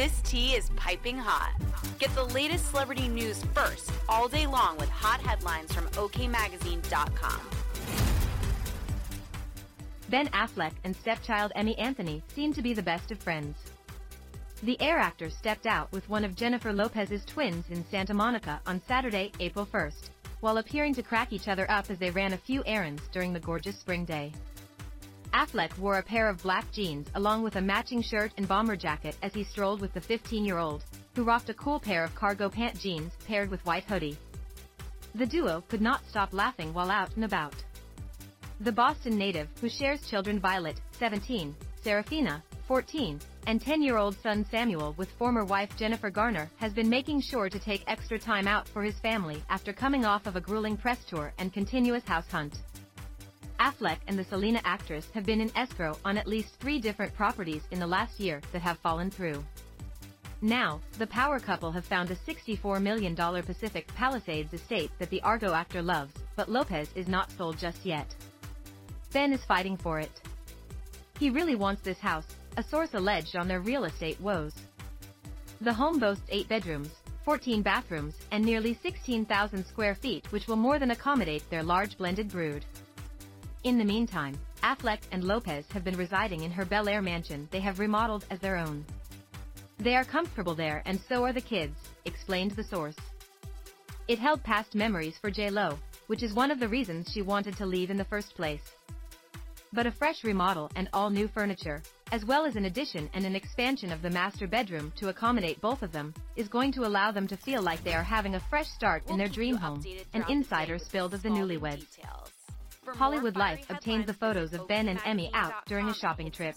This tea is piping hot. Get the latest celebrity news first all day long with hot headlines from OKMagazine.com. Ben Affleck and stepchild Emme Anthony seem to be the best of friends. The Air actor stepped out with one of Jennifer Lopez's twins in Santa Monica on Saturday, April 1st, while appearing to crack each other up as they ran a few errands during the gorgeous spring day. Affleck wore a pair of black jeans along with a matching shirt and bomber jacket as he strolled with the 15-year-old, who rocked a cool pair of cargo pant jeans paired with white hoodie. The duo could not stop laughing while out and about. The Boston native, who shares children Violet, 17, Serafina, 14, and 10-year-old son Samuel with former wife Jennifer Garner, has been making sure to take extra time out for his family after coming off of a grueling press tour and continuous house hunt. Affleck and the Selena actress have been in escrow on at least three different properties in the last year that have fallen through. Now, the power couple have found a $64 million Pacific Palisades estate that the Argo actor loves, but Lopez is not sold just yet. Ben is fighting for it. He really wants this house, a source alleged on their real estate woes. The home boasts 8 bedrooms, 14 bathrooms, and nearly 16,000 square feet which will more than accommodate their large blended brood. In the meantime, Affleck and Lopez have been residing in her Bel Air mansion they have remodeled as their own. They are comfortable there and so are the kids, explained the source. It held past memories for J-Lo, which is one of the reasons she wanted to leave in the first place. But a fresh remodel and all new furniture, as well as an addition and an expansion of the master bedroom to accommodate both of them, is going to allow them to feel like they are having a fresh start in their dream home, an insider spilled of the newlyweds. Hollywood Life obtained the photos of Ben and Emme out during a shopping trip.